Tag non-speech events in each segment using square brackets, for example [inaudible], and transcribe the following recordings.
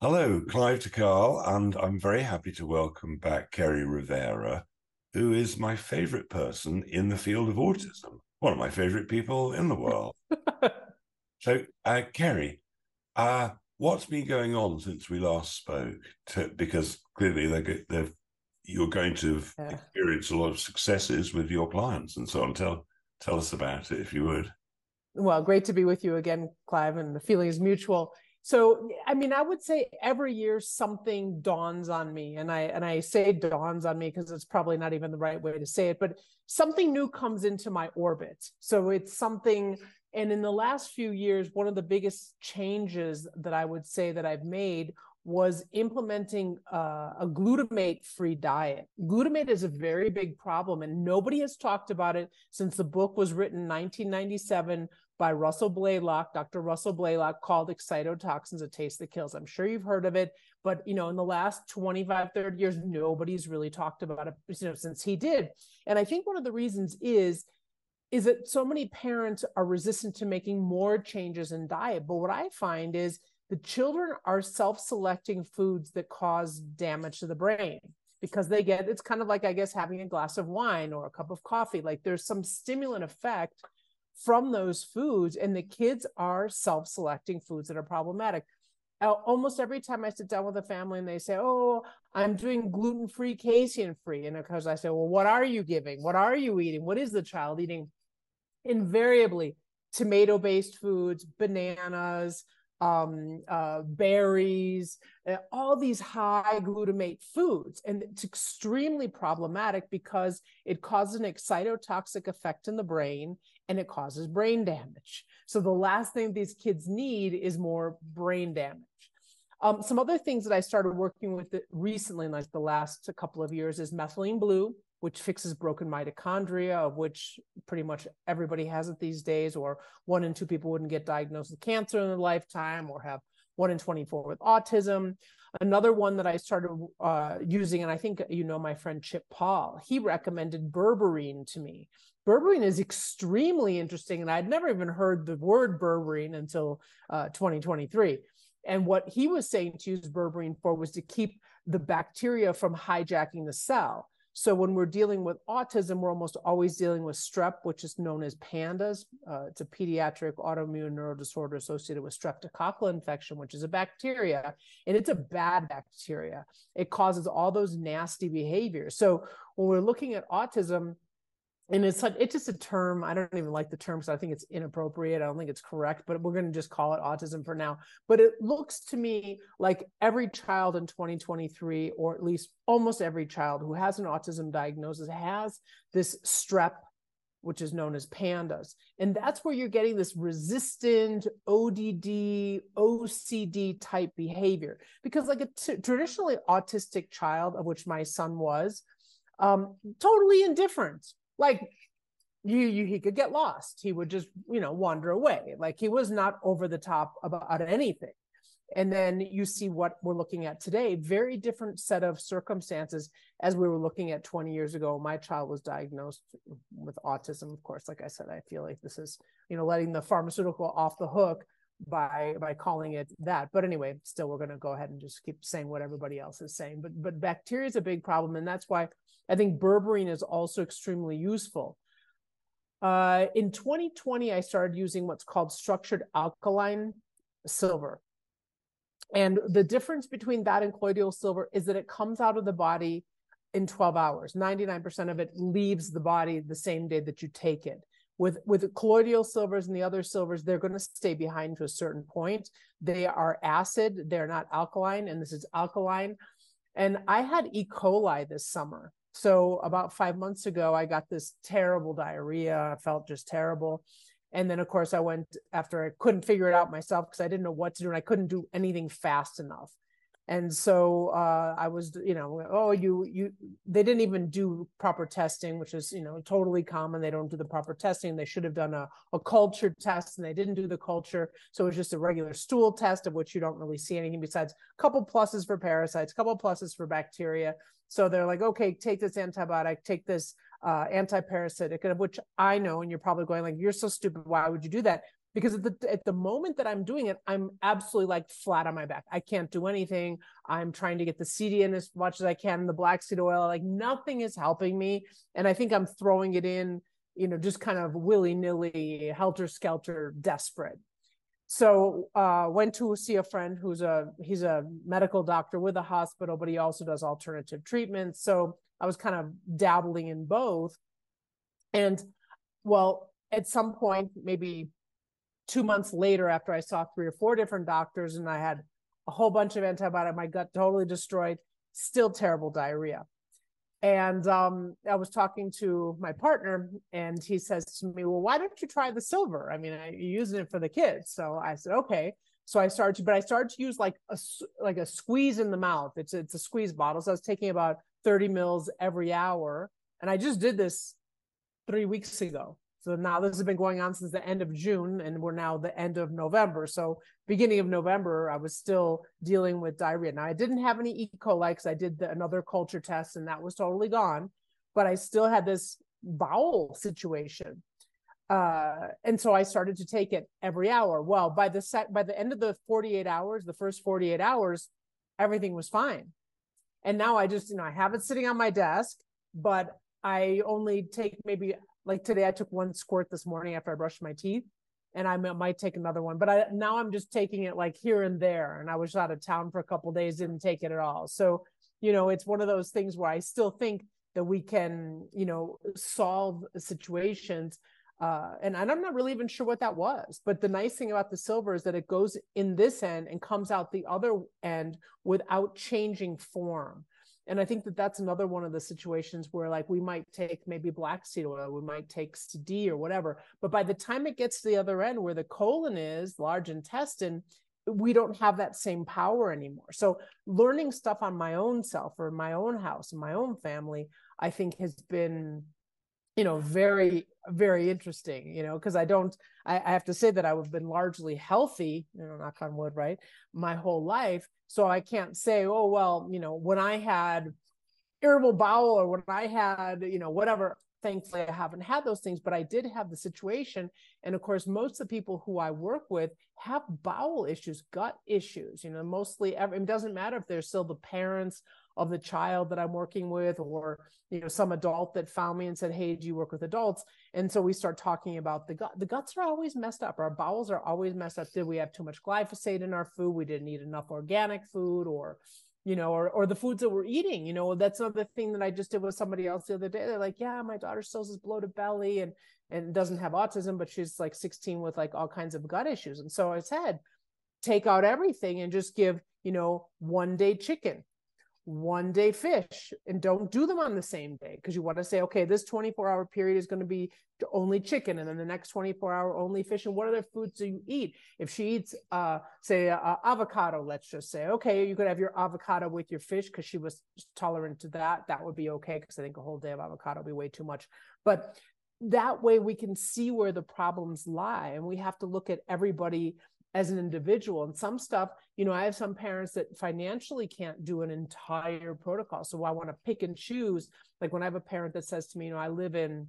Hello, Clive Carle, and I'm very happy to welcome back Kerri Rivera, who is my favorite person in the field of autism, one of my favorite people in the world. [laughs] so, uh, Kerri, uh, what's been going on since we last spoke? To, because clearly they're, they're, you're going to yeah. experience a lot of successes with your clients and so on. Tell, tell us about it, if you would. Well, great to be with you again, Clive, and the feeling is mutual so i mean i would say every year something dawns on me and i and i say dawns on me because it's probably not even the right way to say it but something new comes into my orbit so it's something and in the last few years one of the biggest changes that i would say that i've made was implementing uh, a glutamate free diet. Glutamate is a very big problem, and nobody has talked about it since the book was written in 1997 by Russell Blaylock, Dr. Russell Blaylock, called Excitotoxins, A Taste That Kills. I'm sure you've heard of it, but you know, in the last 25, 30 years, nobody's really talked about it you know, since he did. And I think one of the reasons is is that so many parents are resistant to making more changes in diet. But what I find is the children are self-selecting foods that cause damage to the brain because they get it's kind of like i guess having a glass of wine or a cup of coffee like there's some stimulant effect from those foods and the kids are self-selecting foods that are problematic. Almost every time i sit down with a family and they say oh i'm doing gluten-free casein free and because i say well what are you giving? What are you eating? What is the child eating? Invariably tomato based foods bananas um, uh, berries, uh, all these high glutamate foods. And it's extremely problematic because it causes an excitotoxic effect in the brain and it causes brain damage. So the last thing these kids need is more brain damage. Um, some other things that I started working with recently, like the last couple of years, is methylene blue which fixes broken mitochondria, of which pretty much everybody has it these days, or one in two people wouldn't get diagnosed with cancer in their lifetime, or have one in 24 with autism. Another one that I started uh, using, and I think you know my friend Chip Paul, he recommended berberine to me. Berberine is extremely interesting, and I'd never even heard the word berberine until uh, 2023. And what he was saying to use berberine for was to keep the bacteria from hijacking the cell. So when we're dealing with autism, we're almost always dealing with strep, which is known as PANDAS. Uh, it's a pediatric autoimmune neurodisorder associated with streptococcal infection, which is a bacteria, and it's a bad bacteria. It causes all those nasty behaviors. So when we're looking at autism, and it's like it's just a term i don't even like the term because i think it's inappropriate i don't think it's correct but we're going to just call it autism for now. But it looks to me like every child in 2023 or at least almost every child who has an autism diagnosis has this strep which is known as pandas. And that's where you're getting this resistant odd ocd type behavior. Because like a t- traditionally autistic child of which my son was um, totally indifferent like you, you he could get lost. He would just you know wander away. Like he was not over the top about anything. And then you see what we're looking at today very different set of circumstances as we were looking at 20 years ago. My child was diagnosed with autism of course. Like i said i feel like this is you know letting the pharmaceutical off the hook by by calling it that. But anyway still we're going to go ahead and just keep saying what everybody else is saying. But but bacteria is a big problem and that's why i think berberine is also extremely useful. Uh, in 2020 i started using what's called structured alkaline silver. And the difference between that and colloidal silver is that it comes out of the body in 12 hours. 99% of it leaves the body the same day that you take it with with colloidal silvers and the other silvers they're going to stay behind to a certain point. They are acid they're not alkaline and this is alkaline. And i had e. coli this summer. So about five months ago i got this terrible diarrhea. I felt just terrible. And then of course i went after i couldn't figure it out myself because i didn't know what to do and i couldn't do anything fast enough and so uh, i was you know oh you you they didn't even do proper testing which is you know totally common. They don't do the proper testing. They should have done a, a culture test and they didn't do the culture. So it was just a regular stool test of which you don't really see anything besides a couple pluses for parasites a couple pluses for bacteria. So they're like okay take this antibiotic take this uh, anti-parasitic of which i know and you're probably going like you're so stupid. Why would you do that because at the at the moment that I'm doing it, I'm absolutely like flat on my back. I can't do anything. I'm trying to get the CD in as much as I can, the black seed oil, like nothing is helping me. And I think I'm throwing it in, you know, just kind of willy-nilly, helter-skelter, desperate. So uh went to see a friend who's a he's a medical doctor with a hospital, but he also does alternative treatments. So I was kind of dabbling in both. And well, at some point, maybe two months later after I saw three or four different doctors and I had a whole bunch of antibiotic, my gut totally destroyed, still terrible diarrhea. And um, I was talking to my partner, and he says to me, "Well, why don't you try the silver? I mean, I, you're using it for the kids." So I said, "Okay." So I started to, but I started to use like a like a squeeze in the mouth. It's it's a squeeze bottle. So I was taking about 30 mils every hour, and I just did this three weeks ago. So now this has been going on since the end of June, and we're now the end of November. So beginning of November, I was still dealing with diarrhea. Now I didn't have any E. coli because I did the, another culture test, and that was totally gone. But I still had this bowel situation, uh, and so I started to take it every hour. Well, by the set, by the end of the forty-eight hours, the first forty-eight hours, everything was fine. And now I just, you know, I have it sitting on my desk, but I only take maybe like today I took one squirt this morning after I brushed my teeth and I might take another one, but I now I'm just taking it like here and there. And I was out of town for a couple days, didn't take it at all. So, you know, it's one of those things where I still think that we can, you know, solve situations. Uh, and I'm not really even sure what that was. But the nice thing about the silver is that it goes in this end and comes out the other end without changing form and i think that that's another one of the situations where like we might take maybe black seed oil we might take d or whatever. But by the time it gets to the other end where the colon is large intestine we don't have that same power anymore. So learning stuff on my own self or my own house and my own family i think has been you know very very interesting you know because i don't I, I, have to say that i've been largely healthy you know knock on wood right my whole life. So i can't say oh well you know when i had irritable bowel or when i had you know whatever thankfully i haven't had those things but i did have the situation. And of course most of the people who i work with have bowel issues gut issues you know mostly it doesn't matter if they're still the parents of the child that I'm working with or you know some adult that found me and said hey do you work with adults? And so we start talking about the gut the guts are always messed up. Our bowels are always messed up. Did we have too much glyphosate in our food? We didn't eat enough organic food or you know or or the foods that we're eating you know that's another thing that I just did with somebody else the other day. They're like yeah my daughter still has bloated belly and and doesn't have autism but she's like 16 with like all kinds of gut issues. And so I said take out everything and just give you know one day chicken one day fish and don't do them on the same day because you want to say okay this 24 hour period is going to be only chicken and then the next 24 hour only fish and what other foods do you eat? If she eats uh say uh, avocado let's just say okay you could have your avocado with your fish because she was tolerant to that that would be okay because i think a whole day of avocado would be way too much. But that way we can see where the problems lie and we have to look at everybody as an individual. And some stuff you know i have some parents that financially can't do an entire protocol. So i want to pick and choose. Like when i have a parent that says to me you know i live in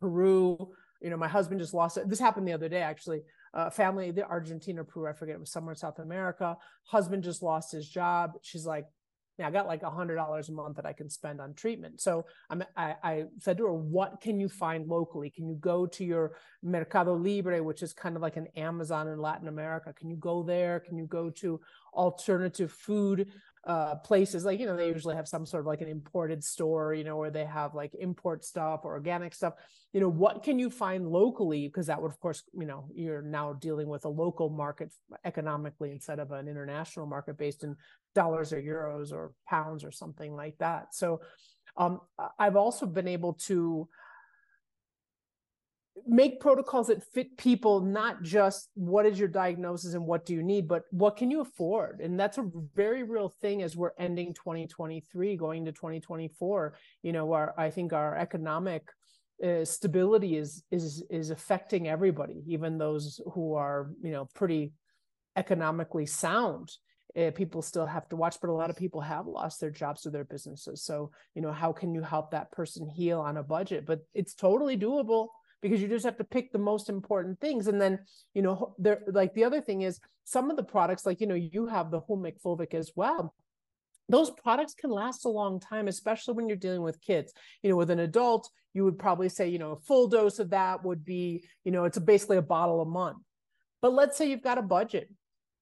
peru you know my husband just lost it. This happened the other day actually. Uh, family the argentina peru i forget it was somewhere in south america. Husband just lost his job. She's like I got like a hundred dollars a month that I can spend on treatment. So I'm, I, I said to her, what can you find locally? Can you go to your Mercado Libre, which is kind of like an Amazon in Latin America? Can you go there? Can you go to alternative food uh, places like you know they usually have some sort of like an imported store you know where they have like import stuff or organic stuff. You know what can you find locally? Because that would of course you know you're now dealing with a local market economically instead of an international market based in dollars or euros or pounds or something like that. So um, i've also been able to make protocols that fit people not just what is your diagnosis and what do you need but what can you afford? And that's a very real thing as we're ending 2023 going to 2024 you know our i think our economic uh, stability is is is affecting everybody even those who are you know pretty economically sound. Uh, people still have to watch but a lot of people have lost their jobs or their businesses. So you know how can you help that person heal on a budget? But it's totally doable because you just have to pick the most important things. And then, you know, there like the other thing is some of the products, like, you know, you have the humic fulvic as well. Those products can last a long time especially when you're dealing with kids. You know with an adult you would probably say you know a full dose of that would be you know it's basically a bottle a month. But let's say you've got a budget.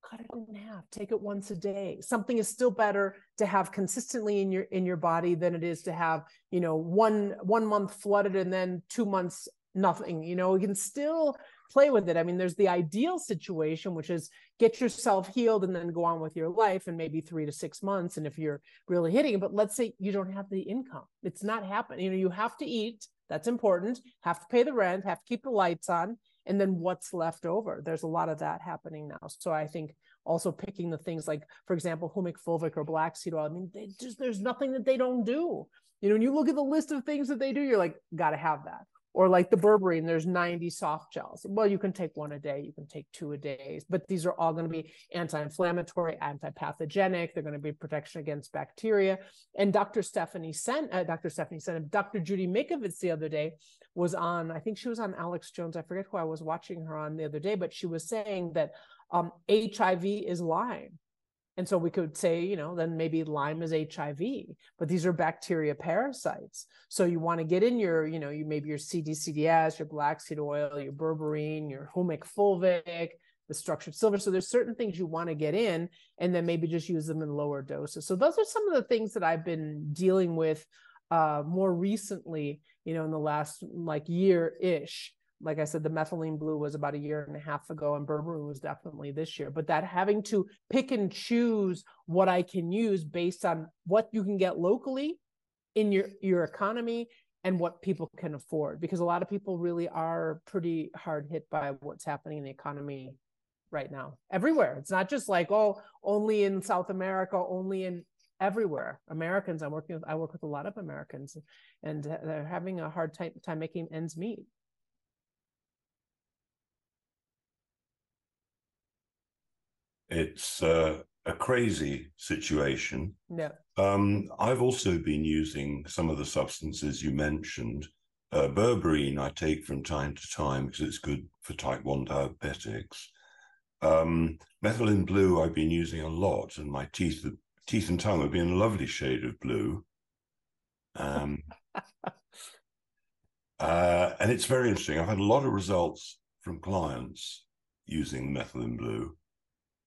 Cut it in half. Take it once a day. Something is still better to have consistently in your in your body than it is to have you know one one month flooded and then two months nothing you know we can still play with it. I mean, there's the ideal situation, which is get yourself healed and then go on with your life and maybe three to six months. And if you're really hitting it, but let's say you don't have the income, it's not happening. You know, you have to eat. That's important. Have to pay the rent, have to keep the lights on. And then what's left over? There's a lot of that happening now. So I think also picking the things like, for example, humic fulvic or black seed oil. I mean, they just there's nothing that they don't do. You know, when you look at the list of things that they do, you're like, gotta have that or like the berberine there's 90 soft gels. Well you can take one a day you can take two a day but these are all going to be anti-inflammatory anti-pathogenic they're going to be protection against bacteria. And dr stephanie seneff uh, dr stephanie seneff dr judy mikovits the other day was on i think she was on alex jones i forget who i was watching her on the other day but she was saying that um, hiv is lyme and so we could say, you know, then maybe Lyme is HIV, but these are bacteria parasites. So you want to get in your, you know, you maybe your CDCDS, your black seed oil, your berberine, your humic fulvic, the structured silver. So there's certain things you want to get in and then maybe just use them in lower doses. So those are some of the things that I've been dealing with uh, more recently, you know, in the last like year ish like I said, the methylene blue was about a year and a half ago, and berberine was definitely this year. But that having to pick and choose what I can use based on what you can get locally in your your economy and what people can afford, because a lot of people really are pretty hard hit by what's happening in the economy right now, everywhere. It's not just like oh, only in South America, only in everywhere. Americans, I'm working with, I work with a lot of Americans, and they're having a hard time, time making ends meet. It's uh, a crazy situation. Yeah. Um, I've also been using some of the substances you mentioned. Uh, berberine I take from time to time because it's good for type 1 diabetics. Um, methylene blue I've been using a lot, and my teeth, teeth and tongue have been a lovely shade of blue. Um, [laughs] uh, and it's very interesting. I've had a lot of results from clients using methylene blue.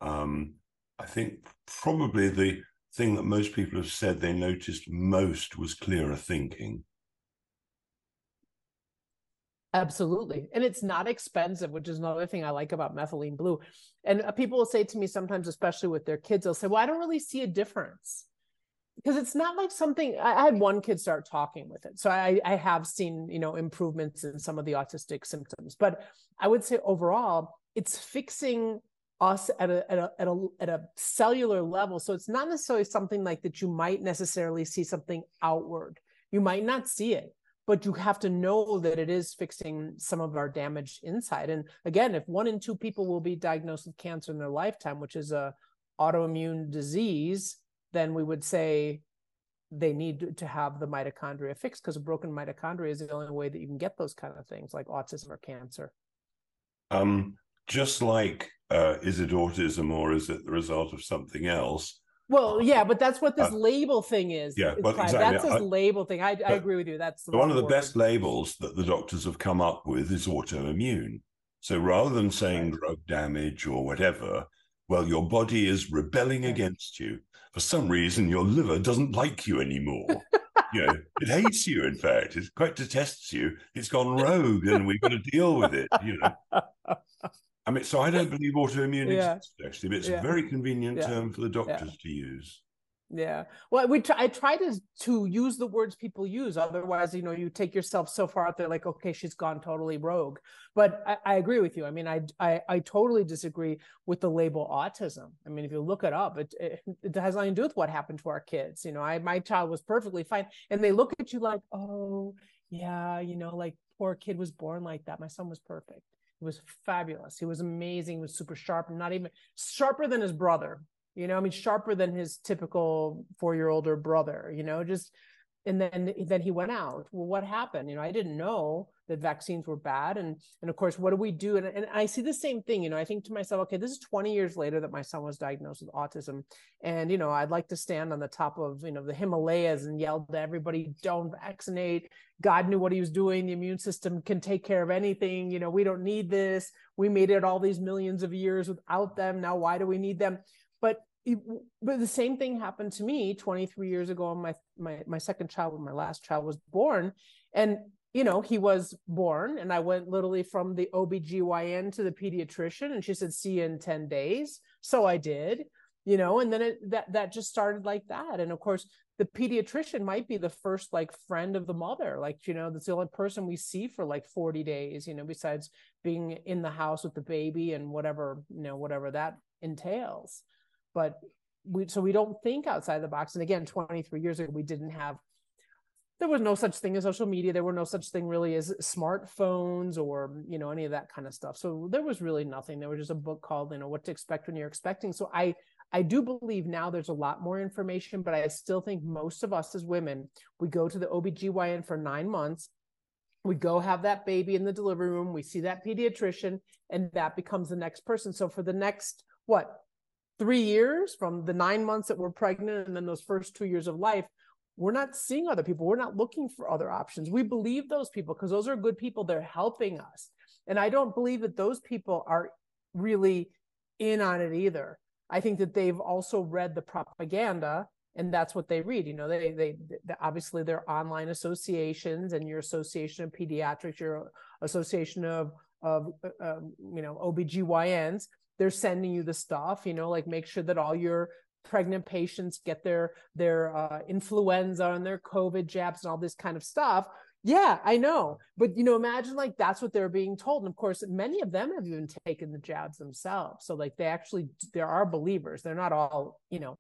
Um, I think probably the thing that most people have said they noticed most was clearer thinking. Absolutely. And it's not expensive, which is another thing I like about methylene blue. And uh, people will say to me sometimes, especially with their kids, they'll say, Well, I don't really see a difference. Because it's not like something I had one kid start talking with it. So I, I have seen, you know, improvements in some of the autistic symptoms. But I would say overall, it's fixing us at a, at a at a at a cellular level. So it's not necessarily something like that you might necessarily see something outward. You might not see it but you have to know that it is fixing some of our damage inside. And again if one in two people will be diagnosed with cancer in their lifetime which is a autoimmune disease then we would say they need to have the mitochondria fixed because a broken mitochondria is the only way that you can get those kind of things like autism or cancer. Um just like uh, is it autism or is it the result of something else? Well, yeah, but that's what this uh, label thing is. Yeah, well, exactly. that's this I, label thing. I, I agree with you. That's one of the word. best labels that the doctors have come up with is autoimmune. So rather than saying right. drug damage or whatever, well, your body is rebelling against you. For some reason, your liver doesn't like you anymore. you know, it hates you. In fact, it quite detests you. It's gone rogue, and we've got to deal with it. You know. [laughs] I mean, so I don't believe autoimmune yeah. exists actually, but it's yeah. a very convenient yeah. term for the doctors to use. Yeah. Well, we try, I try to to use the words people use. Otherwise, you know, you take yourself so far out there, like, okay, she's gone totally rogue. But I, I agree with you. I mean, I, I, I totally disagree with the label autism. I mean, if you look it up, it, it, it has nothing to do with what happened to our kids. You know, I my child was perfectly fine, and they look at you like, oh, yeah, you know, like poor kid was born like that. My son was perfect was fabulous. He was amazing. He was super sharp, not even sharper than his brother. You know, I mean, sharper than his typical four-year-older brother. You know, just and then then he went out. Well, what happened? You know, I didn't know. That vaccines were bad. And and of course what do we do? And, and i see the same thing you know i think to myself okay this is 20 years later that my son was diagnosed with autism. And you know i'd like to stand on the top of you know the himalayas and yell to everybody don't vaccinate. God knew what he was doing. The immune system can take care of anything. You know we don't need this. We made it all these millions of years without them. Now why do we need them? But but the same thing happened to me 23 years ago my my my second child when my last child was born. And you know he was born and i went literally from the obgyn to the pediatrician and she said see you in 10 days. So i did you know and then it that that just started like that. And of course the pediatrician might be the first like friend of the mother. Like you know that's the only person we see for like 40 days you know besides being in the house with the baby and whatever you know whatever that entails. But we so we don't think outside the box. And again 23 years ago we didn't have there was no such thing as social media. There were no such thing really as smartphones or you know any of that kind of stuff. So there was really nothing. There was just a book called you know what to expect when you're expecting. So i i do believe now there's a lot more information but i still think most of us as women we go to the obgyn for nine months. We go have that baby in the delivery room. We see that pediatrician and that becomes the next person. So for the next what three years from the nine months that we're pregnant and then those first two years of life we're not seeing other people. We're not looking for other options. We believe those people because those are good people. They're helping us. And i don't believe that those people are really in on it either. I think that they've also read the propaganda and that's what they read you know they they, they obviously they're online associations and your association of pediatrics your association of of uh, you know obgyns they're sending you the stuff you know like make sure that all your pregnant patients get their their uh, influenza and their covid jabs and all this kind of stuff. Yeah i know. But you know imagine like that's what they're being told. And of course many of them have even taken the jabs themselves. So like they actually there are believers. They're not all you know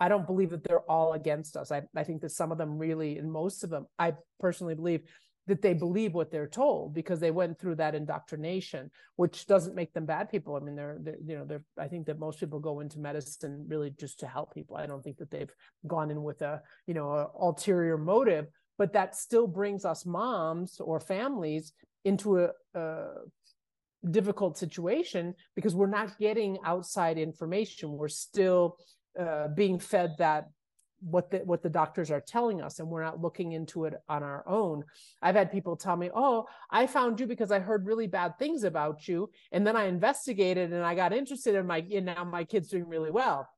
i don't believe that they're all against us. I, I think that some of them really and most of them i personally believe that they believe what they're told because they went through that indoctrination which doesn't make them bad people. I mean they're, they're, you know they're i think that most people go into medicine really just to help people. I don't think that they've gone in with a you know a ulterior motive but that still brings us moms or families into a, a difficult situation because we're not getting outside information. We're still uh, being fed that what the what the doctors are telling us and we're not looking into it on our own. I've had people tell me oh i found you because i heard really bad things about you and then i investigated and i got interested in my and now my kid's doing really well.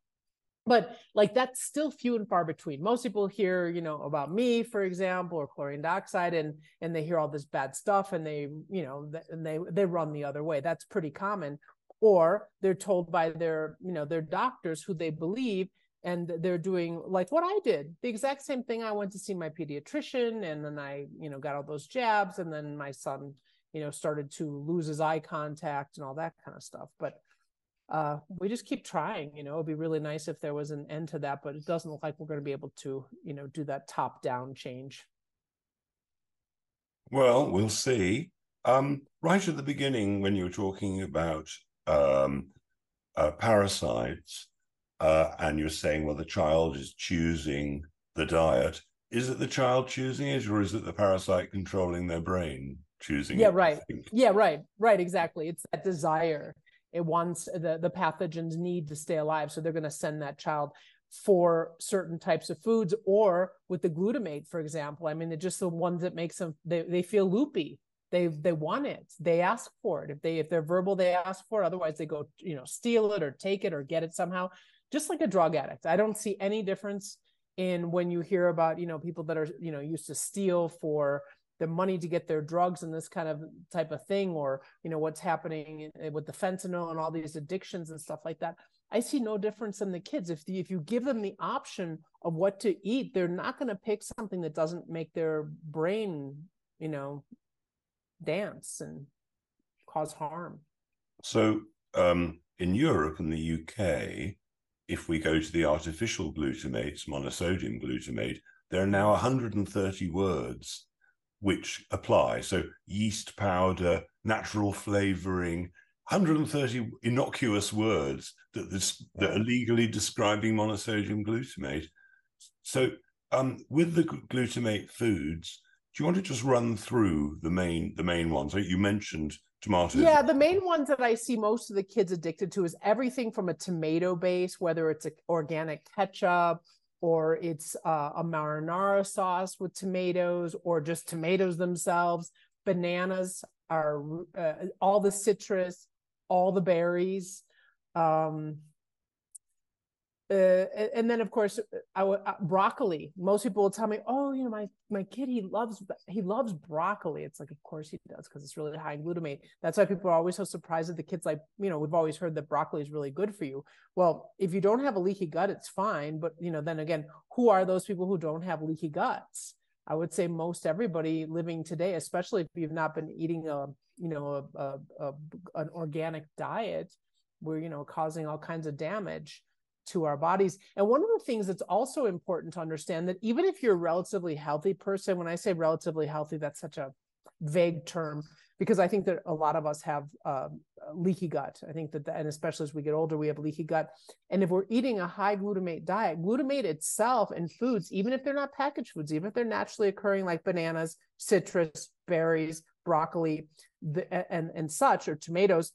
But like that's still few and far between. Most people hear you know about me for example or chlorine dioxide and and they hear all this bad stuff and they you know and they they run the other way. That's pretty common. Or they're told by their you know their doctors who they believe and they're doing like what I did, the exact same thing. I went to see my pediatrician and then I, you know, got all those jabs and then my son, you know, started to lose his eye contact and all that kind of stuff. But uh, we just keep trying, you know, it'd be really nice if there was an end to that, but it doesn't look like we're going to be able to, you know, do that top down change. Well, we'll see. Um, right at the beginning, when you were talking about um, uh, parasites, uh, and you're saying, well, the child is choosing the diet. Is it the child choosing it, or is it the parasite controlling their brain choosing yeah, it? right. Yeah, right. Right. Exactly. It's that desire. It wants the the pathogens need to stay alive, so they're going to send that child for certain types of foods, or with the glutamate, for example. I mean, they're just the ones that makes them they they feel loopy they they want it they ask for it if they if they're verbal they ask for it otherwise they go you know steal it or take it or get it somehow just like a drug addict. I don't see any difference in when you hear about, you know, people that are, you know, used to steal for the money to get their drugs and this kind of type of thing, or, you know, what's happening with the fentanyl and all these addictions and stuff like that. I see no difference in the kids. If the, if you give them the option of what to eat, they're not going to pick something that doesn't make their brain, you know, dance and cause harm. So um, in Europe and the UK, if we go to the artificial glutamates, monosodium glutamate, there are now 130 words which apply. So yeast powder, natural flavoring, 130 innocuous words that this, that are legally describing monosodium glutamate. So um, with the glutamate foods, Do you want to just run through the main the main ones? So you mentioned tomatoes. Yeah, the main ones that I see most of the kids addicted to is everything from a tomato base, whether it's organic ketchup or it's uh, a marinara sauce with tomatoes or just tomatoes themselves. Bananas are uh, all the citrus, all the berries. Um, uh, and then of course I, uh, broccoli. Most people will tell me oh you know my my kid he loves he loves broccoli. It's like of course he does because it's really high in glutamate. That's why people are always so surprised that the kids like you know we've always heard that broccoli is really good for you. Well if you don't have a leaky gut it's fine but you know then again who are those people who don't have leaky guts? I would say most everybody living today especially if you've not been eating a you know a, a, a an organic diet where you know causing all kinds of damage to our bodies. And one of the things that's also important to understand that even if you're a relatively healthy person, when I say relatively healthy, that's such a vague term because I think that a lot of us have uh, leaky gut. I think that, the, and especially as we get older, we have leaky gut. And if we're eating a high glutamate diet, glutamate itself and foods, even if they're not packaged foods, even if they're naturally occurring like bananas, citrus, berries, broccoli, the, and and such, or tomatoes,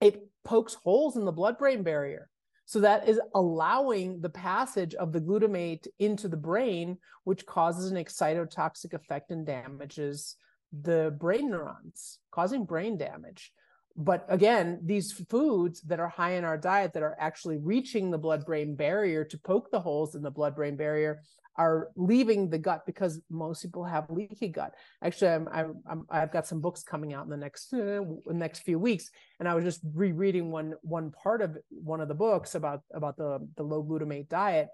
it pokes holes in the blood-brain barrier. So that is allowing the passage of the glutamate into the brain, which causes an excitotoxic effect and damages the brain neurons, causing brain damage. But again, these foods that are high in our diet that are actually reaching the blood brain barrier to poke the holes in the blood brain barrier are leaving the gut because most people have leaky gut. Actually, I'm, I'm, i have got some books coming out in the next uh, next few weeks, and I was just rereading one one part of one of the books about about the the low glutamate diet,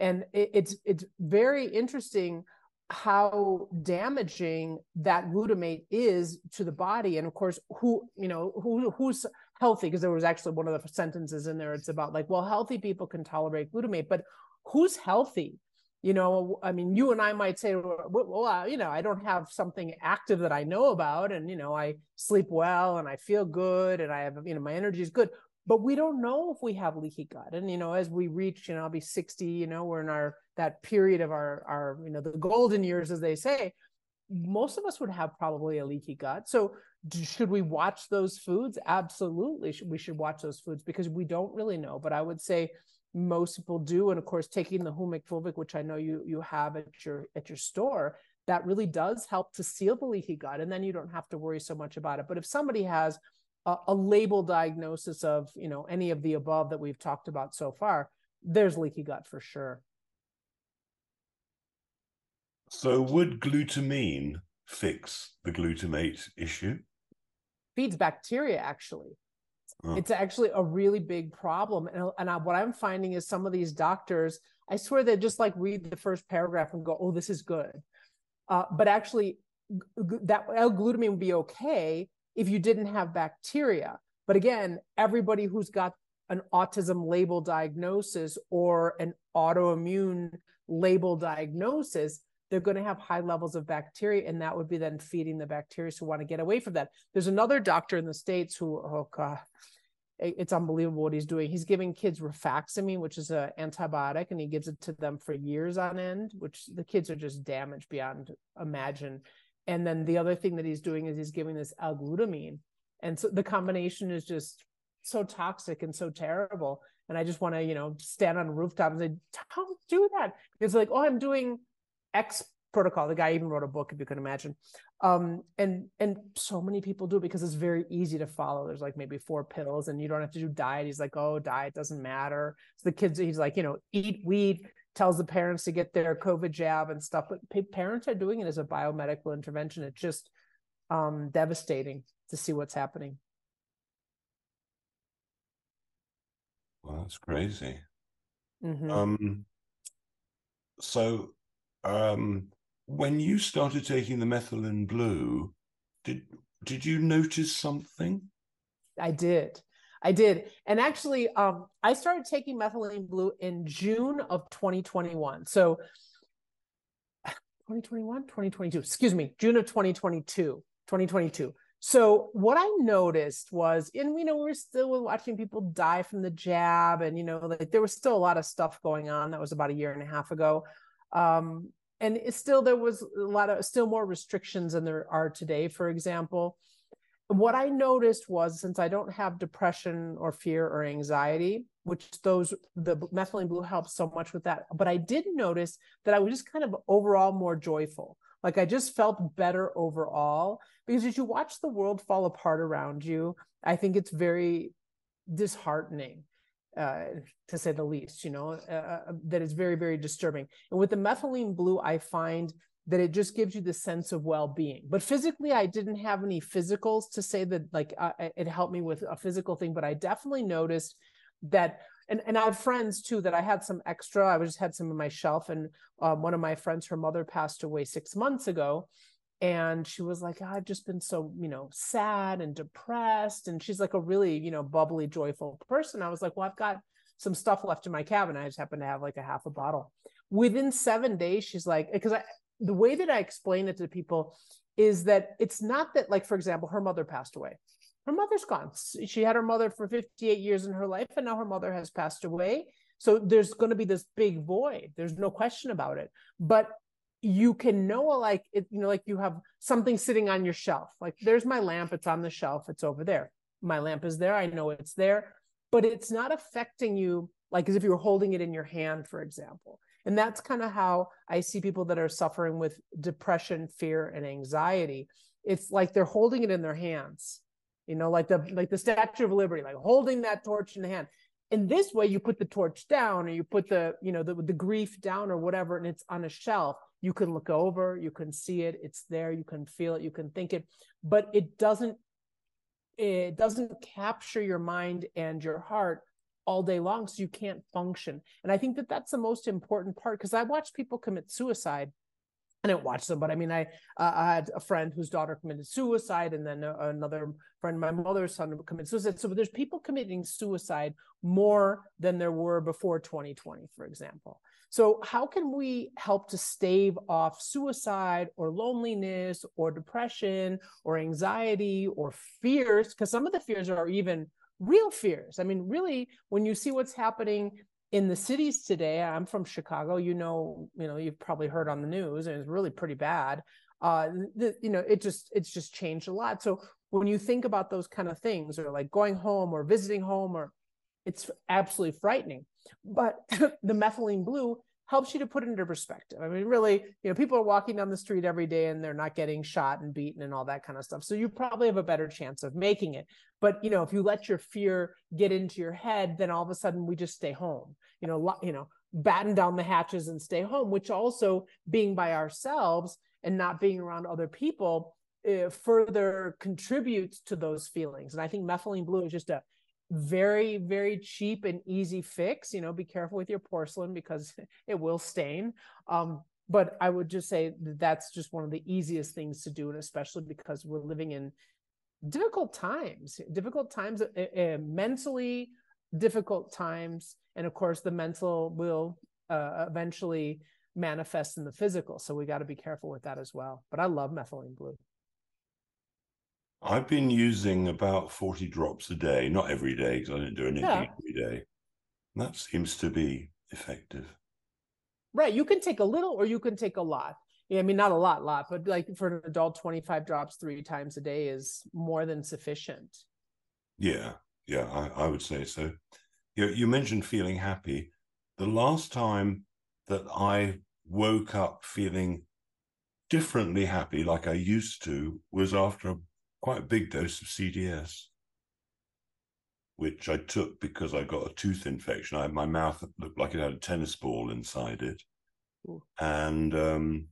and it, it's it's very interesting how damaging that glutamate is to the body and of course who you know who who's healthy because there was actually one of the sentences in there it's about like well healthy people can tolerate glutamate but who's healthy you know i mean you and i might say well you know i don't have something active that i know about and you know i sleep well and i feel good and i have you know my energy is good. But we don't know if we have leaky gut. And you know as we reach you know i'll be 60 you know we're in our that period of our our you know the golden years as they say most of us would have probably a leaky gut. So should we watch those foods? Absolutely we should watch those foods because we don't really know. But i would say most people do and of course taking the humic fulvic which i know you you have at your at your store that really does help to seal the leaky gut and then you don't have to worry so much about it. But if somebody has a, a label diagnosis of you know any of the above that we've talked about so far there's leaky gut for sure. So would glutamine fix the glutamate issue? Feeds bacteria actually it's actually a really big problem. And, and I, what I'm finding is some of these doctors, I swear they just like read the first paragraph and go, oh, this is good. Uh, but actually, g- that L-glutamine would be okay if you didn't have bacteria. But again, everybody who's got an autism label diagnosis or an autoimmune label diagnosis, they're going to have high levels of bacteria, and that would be then feeding the bacteria who want to get away from that. There's another doctor in the States who, oh God, it's unbelievable what he's doing. He's giving kids rifaximin, which is an antibiotic, and he gives it to them for years on end, which the kids are just damaged beyond imagine. And then the other thing that he's doing is he's giving this L-glutamine. And so the combination is just so toxic and so terrible. And I just want to, you know, stand on a rooftop and say, don't do that. It's like, oh, I'm doing X protocol. The guy even wrote a book, if you can imagine. Um, and and so many people do it because it's very easy to follow. There's like maybe four pills, and you don't have to do diet. He's like, oh, diet doesn't matter. So the kids, he's like, you know, eat weed. Tells the parents to get their COVID jab and stuff, but parents are doing it as a biomedical intervention. It's just um, devastating to see what's happening. Well, that's crazy. Mm-hmm. Um, so, um, when you started taking the methylene blue, did did you notice something? I did. I did. And actually, um, I started taking methylene blue in June of 2021. So 2021, 2022, excuse me, June of 2022, 2022. So what I noticed was, and we know we're still watching people die from the jab, and you know, like there was still a lot of stuff going on. That was about a year and a half ago. Um, and still there was a lot of still more restrictions than there are today for example. What i noticed was since i don't have depression or fear or anxiety which those the methylene blue helps so much with that but i did notice that i was just kind of overall more joyful. Like i just felt better overall because as you watch the world fall apart around you i think it's very disheartening uh, to say the least, you know, uh, uh, that is very, very disturbing. And with the methylene blue, I find that it just gives you the sense of well-being. But physically, I didn't have any physicals to say that like uh, it helped me with a physical thing, but I definitely noticed that. And, and I have friends too that I had some extra. I just had some on my shelf, and um, one of my friends, her mother passed away six months ago, and she was like i've just been so you know sad and depressed and she's like a really you know bubbly joyful person. I was like well i've got some stuff left in my cabin i just happen to have like a half a bottle. Within seven days she's like because i the way that i explain it to people is that it's not that like for example her mother passed away. Her mother's gone. She had her mother for 58 years in her life and now her mother has passed away. So there's going to be this big void. There's no question about it. But you can know like it, you know like you have something sitting on your shelf like there's my lamp it's on the shelf it's over there. My lamp is there i know it's there but it's not affecting you like as if you were holding it in your hand for example. And that's kind of how i see people that are suffering with depression fear and anxiety. It's like they're holding it in their hands you know like the like the statue of liberty like holding that torch in the hand. In this way you put the torch down or you put the you know the, the grief down or whatever and it's on a shelf you can look over you can see it it's there you can feel it you can think it but it doesn't it doesn't capture your mind and your heart all day long so you can't function. And i think that that's the most important part because i watch people commit suicide I didn't watch them, but I mean, I uh, I had a friend whose daughter committed suicide, and then uh, another friend, my mother's son, committed suicide. So there's people committing suicide more than there were before 2020, for example. So how can we help to stave off suicide or loneliness or depression or anxiety or fears? Because some of the fears are even real fears. I mean, really, when you see what's happening in the cities today i'm from chicago you know you know you've probably heard on the news and it's really pretty bad uh the, you know it just it's just changed a lot. So when you think about those kind of things or like going home or visiting home or it's absolutely frightening. But [laughs] the methylene blue helps you to put it into perspective. I mean, really, you know, people are walking down the street every day and they're not getting shot and beaten and all that kind of stuff. So you probably have a better chance of making it. But you know, if you let your fear get into your head, then all of a sudden we just stay home. You know, you know, batten down the hatches and stay home. Which also being by ourselves and not being around other people uh, further contributes to those feelings. And I think methylene blue is just a very very cheap and easy fix you know be careful with your porcelain because [laughs] it will stain. Um, but i would just say that that's just one of the easiest things to do and especially because we're living in difficult times difficult times uh, uh, mentally difficult times. And of course the mental will uh, eventually manifest in the physical. So we got to be careful with that as well. But i love methylene blue I've been using about 40 drops a day, not every day because I don't do anything yeah. every day. That seems to be effective. Right. You can take a little or you can take a lot. Yeah, I mean, not a lot, lot, but like for an adult, 25 drops three times a day is more than sufficient. Yeah. Yeah, I, I would say so. You, you mentioned feeling happy. The last time that I woke up feeling differently happy, like I used to, was after a quite a big dose of CDS, which I took because I got a tooth infection. I, my mouth looked like it had a tennis ball inside it. Ooh. And um,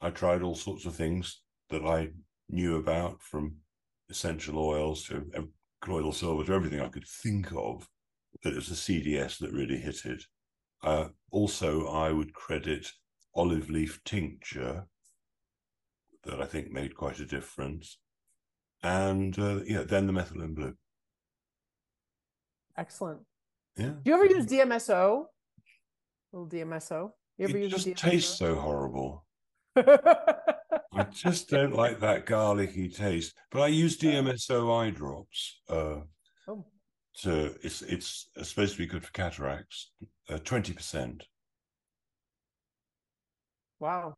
I tried all sorts of things that I knew about from essential oils to colloidal silver to everything I could think of. But it was the CDS that really hit it. Uh, also, I would credit olive leaf tincture that I think made quite a difference and uh, yeah, then the methylene blue. Excellent. Yeah. Do you ever use DMSO? A little DMSO. You ever it use just tastes so horrible. [laughs] I just don't like that garlicky taste. But I use DMSO eye drops. Uh, oh. To it's it's supposed to be good for cataracts. Uh, twenty uh, percent. Wow.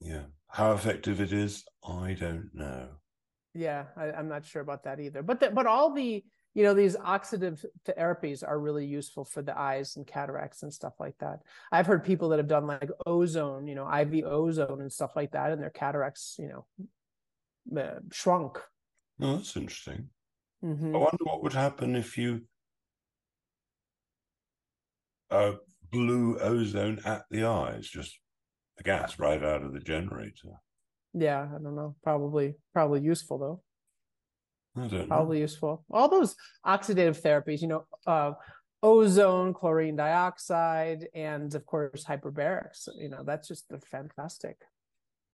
Yeah. How effective it is, I don't know. Yeah, I, am not sure about that either. But the, but all the you know these oxidative therapies are really useful for the eyes and cataracts and stuff like that. I've heard people that have done like ozone, you know, IV ozone and stuff like that, and their cataracts, you know, uh, shrunk. Oh, that's interesting. Mm-hmm. I wonder what would happen if you uh, blew ozone at the eyes, just the gas right out of the generator. Yeah, I don't know. Probably, probably useful though. I don't probably know. useful. All those oxidative therapies, you know, uh, ozone, chlorine dioxide, and of course hyperbarics. You know, that's just the fantastic.